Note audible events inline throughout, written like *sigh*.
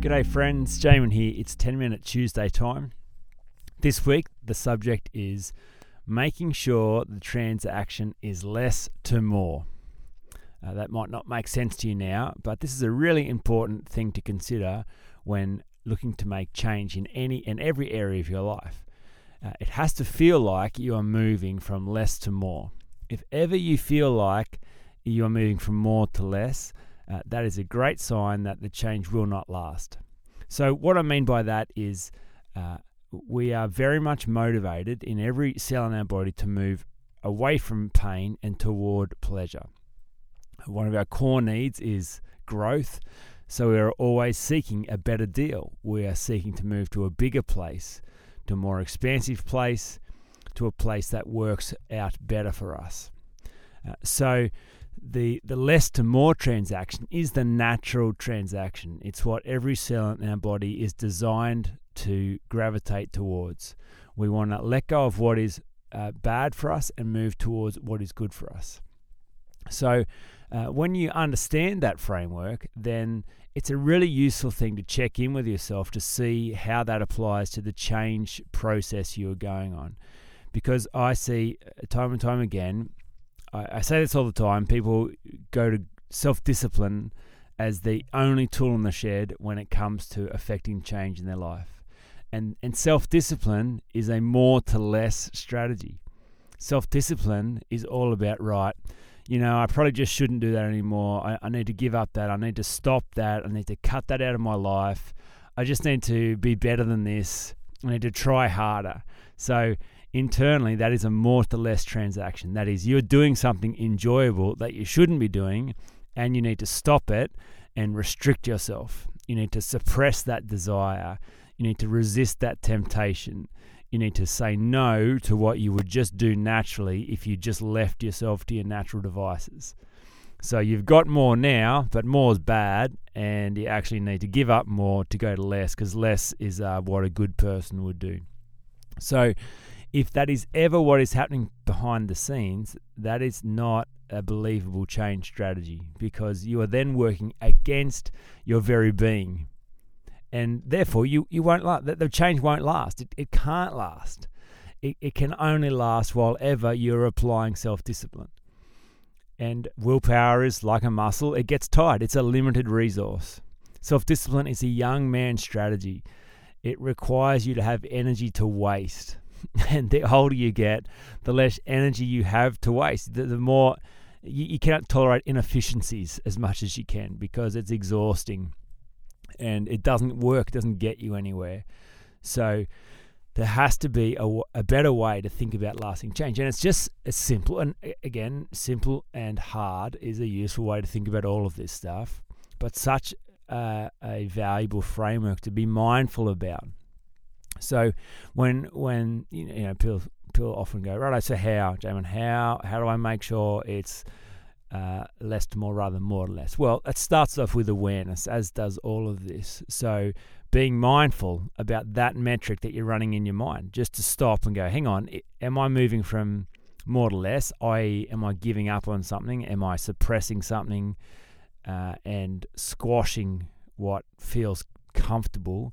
G'day, friends. Jamin here. It's 10 minute Tuesday time. This week, the subject is making sure the transaction is less to more. Uh, that might not make sense to you now, but this is a really important thing to consider when looking to make change in any and every area of your life. Uh, it has to feel like you are moving from less to more. If ever you feel like you are moving from more to less, uh, that is a great sign that the change will not last. So, what I mean by that is uh, we are very much motivated in every cell in our body to move away from pain and toward pleasure. One of our core needs is growth. So, we are always seeking a better deal. We are seeking to move to a bigger place, to a more expansive place, to a place that works out better for us. Uh, so, the the less to more transaction is the natural transaction. It's what every cell in our body is designed to gravitate towards. We want to let go of what is uh, bad for us and move towards what is good for us. So, uh, when you understand that framework, then it's a really useful thing to check in with yourself to see how that applies to the change process you're going on. Because I see uh, time and time again I, I say this all the time. People go to self discipline as the only tool in the shed when it comes to affecting change in their life. And, and self discipline is a more to less strategy. Self discipline is all about, right, you know, I probably just shouldn't do that anymore. I, I need to give up that. I need to stop that. I need to cut that out of my life. I just need to be better than this. I need to try harder. So internally, that is a more to less transaction. That is, you're doing something enjoyable that you shouldn't be doing, and you need to stop it and restrict yourself. You need to suppress that desire. You need to resist that temptation. You need to say no to what you would just do naturally if you just left yourself to your natural devices. So you've got more now, but more is bad, and you actually need to give up more to go to less because less is uh, what a good person would do. So if that is ever what is happening behind the scenes, that is not a believable change strategy because you are then working against your very being. And therefore, you, you won't last. The change won't last. It, it can't last. It, it can only last while ever you're applying self discipline. And willpower is like a muscle, it gets tired. It's a limited resource. Self discipline is a young man's strategy. It requires you to have energy to waste. *laughs* and the older you get, the less energy you have to waste. The, the more you, you cannot tolerate inefficiencies as much as you can because it's exhausting and it doesn't work, doesn't get you anywhere. So there has to be a, a better way to think about lasting change. And it's just as simple, and again, simple and hard is a useful way to think about all of this stuff, but such a valuable framework to be mindful about. So when when you know people people often go right, so how, Jamin, how how do I make sure it's uh, less to more rather than more to less? Well, it starts off with awareness, as does all of this. So being mindful about that metric that you're running in your mind, just to stop and go, hang on, am I moving from more to less? I am I giving up on something? Am I suppressing something uh, and squashing what feels comfortable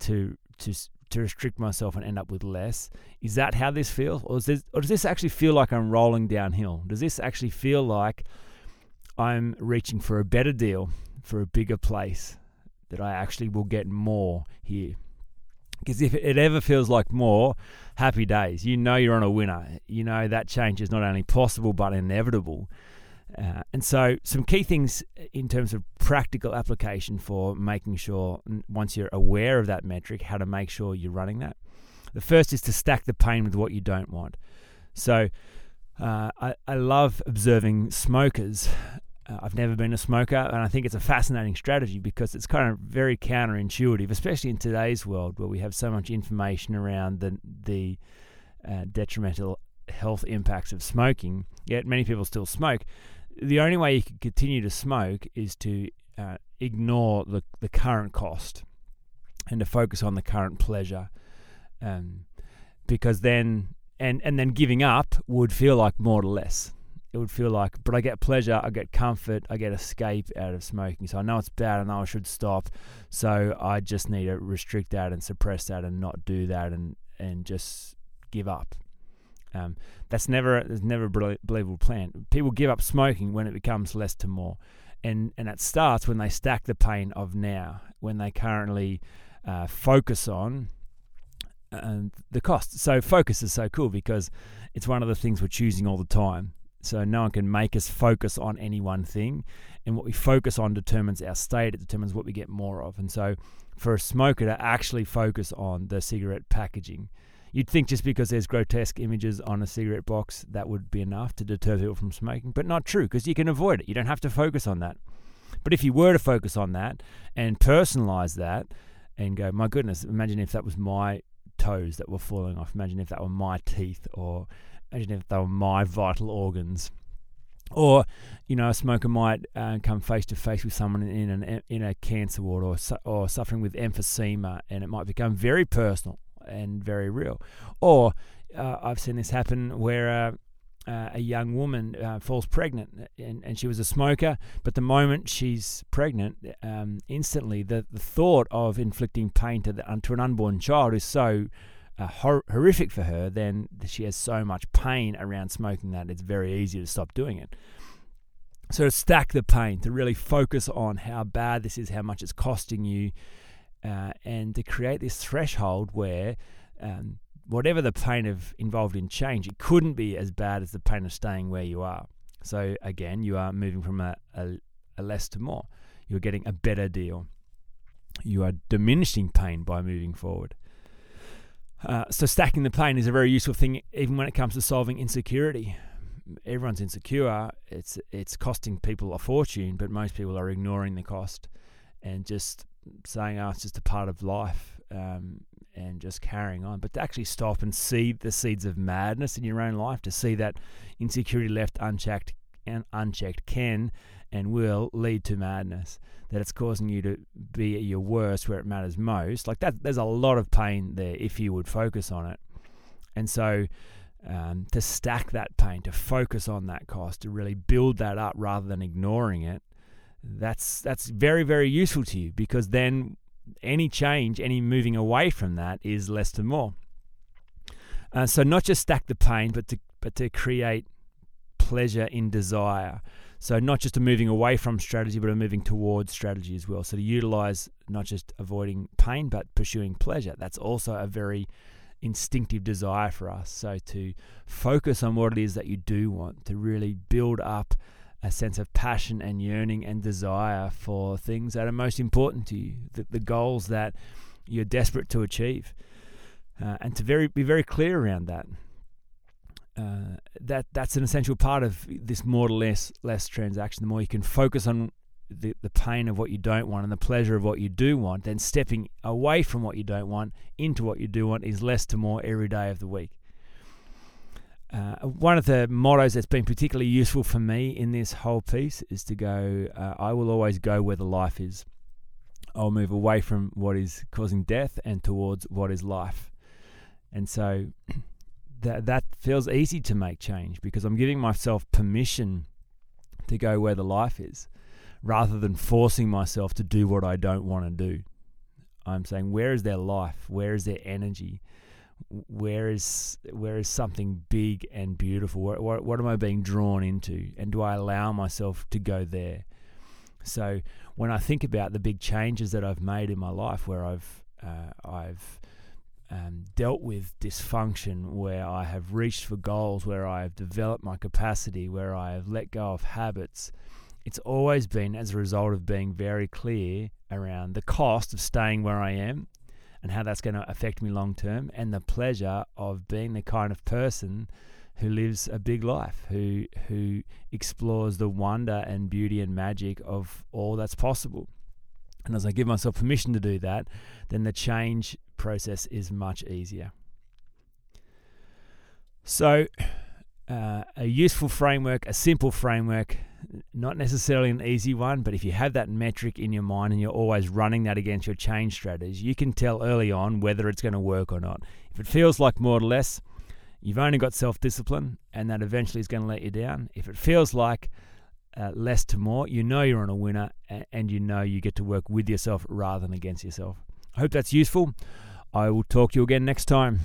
to to to restrict myself and end up with less. Is that how this feels? Or, this, or does this actually feel like I'm rolling downhill? Does this actually feel like I'm reaching for a better deal, for a bigger place, that I actually will get more here? Because if it ever feels like more, happy days. You know you're on a winner. You know that change is not only possible but inevitable. Uh, and so, some key things in terms of practical application for making sure, once you're aware of that metric, how to make sure you're running that. The first is to stack the pain with what you don't want. So, uh, I, I love observing smokers Uh, I've never been a smoker, and I think it's a fascinating strategy because it's kind of very counterintuitive, especially in today's world where we have so much information around the the uh, detrimental health impacts of smoking. Yet many people still smoke. The only way you can continue to smoke is to uh, ignore the the current cost and to focus on the current pleasure, um, because then and and then giving up would feel like more or less it would feel like, but I get pleasure, I get comfort, I get escape out of smoking. So I know it's bad, know I should stop. So I just need to restrict that and suppress that and not do that and, and just give up. Um, that's never there's never a believable plan. People give up smoking when it becomes less to more, and and it starts when they stack the pain of now, when they currently uh, focus on uh, the cost. So focus is so cool because it's one of the things we're choosing all the time. So no one can make us focus on any one thing. And what we focus on determines our state, it determines what we get more of. And so for a smoker to actually focus on the cigarette packaging, you'd think just because there's grotesque images on a cigarette box, that would be enough to deter people from smoking. But not true, because you can avoid it. You don't have to focus on that. But if you were to focus on that and personalize that and go, my goodness, imagine if that was my toes that were falling off. Imagine if that were my teeth or Imagine if they were my vital organs. Or, you know, a smoker might uh, come face to face with someone in an in a cancer ward or or suffering with emphysema, and it might become very personal and very real. Or uh, I've seen this happen where uh, uh a young woman uh, falls pregnant, and, and she was a smoker, but the moment she's pregnant, um, instantly the, the thought of inflicting pain to, the, to an unborn child is so uh, hor- horrific for her, then she has so much pain around smoking that it's very easy to stop doing it. So to stack the pain, to really focus on how bad this is, how much it's costing you, uh, and to create this threshold where um, whatever the pain of involved in change, it couldn't be as bad as the pain of staying where you are. So again, you are moving from a, a, a less to more. You're getting a better deal. You are diminishing pain by moving forward. Uh, so stacking the pain is a very useful thing, even when it comes to solving insecurity. Everyone's insecure. It's it's costing people a fortune, but most people are ignoring the cost and just saying, "Oh, it's just a part of life," um, and just carrying on. But to actually stop and see the seeds of madness in your own life, to see that insecurity left unchecked and unchecked can and will lead to madness that it's causing you to be at your worst where it matters most. Like that, there's a lot of pain there if you would focus on it. And so, um, to stack that pain, to focus on that cost, to really build that up rather than ignoring it, that's that's very very useful to you because then any change, any moving away from that is less to more. Uh, so not just stack the pain, but to but to create pleasure in desire. So not just a moving away from strategy, but a moving towards strategy as well. So to utilize not just avoiding pain, but pursuing pleasure. That's also a very instinctive desire for us. So to focus on what it is that you do want, to really build up a sense of passion and yearning and desire for things that are most important to you, the, the goals that you're desperate to achieve. Uh, and to very be very clear around that. Uh, that that's an essential part of this more or less less transaction. The more you can focus on the, the pain of what you don't want and the pleasure of what you do want, then stepping away from what you don't want into what you do want is less to more every day of the week. Uh, one of the mottos that's been particularly useful for me in this whole piece is to go, uh, I will always go where the life is. I'll move away from what is causing death and towards what is life. And so *clears throat* that that feels easy to make change because I'm giving myself permission to go where the life is rather than forcing myself to do what I don't want to do. I'm saying where is there life? Where is there energy? Where is where is something big and beautiful? What, what, what am I being drawn into? And do I allow myself to go there? So when I think about the big changes that I've made in my life, where I've uh, I've um, dealt with dysfunction, where I have reached for goals, where I have developed my capacity, where I have let go of habits, it's always been as a result of being very clear around the cost of staying where I am and how that's going to affect me long term, and the pleasure of being the kind of person who lives a big life, who who explores the wonder and beauty and magic of all that's possible. And as I give myself permission to do that, then the change process is much easier. So, uh, a useful framework, a simple framework, not necessarily an easy one, but if you have that metric in your mind and you're always running that against your change strategy, you can tell early on whether it's going to work or not. If it feels like more or less, you've only got self discipline, and that eventually is going to let you down. If it feels like uh, less to more, you know you're on a winner and you know you get to work with yourself rather than against yourself. I hope that's useful. I will talk to you again next time.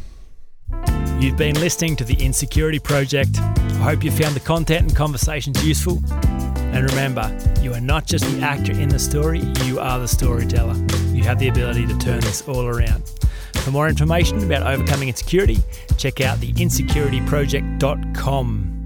You've been listening to the Insecurity Project. I hope you found the content and conversations useful. And remember, you are not just the actor in the story, you are the storyteller. You have the ability to turn this all around. For more information about overcoming insecurity, check out the insecurityproject.com.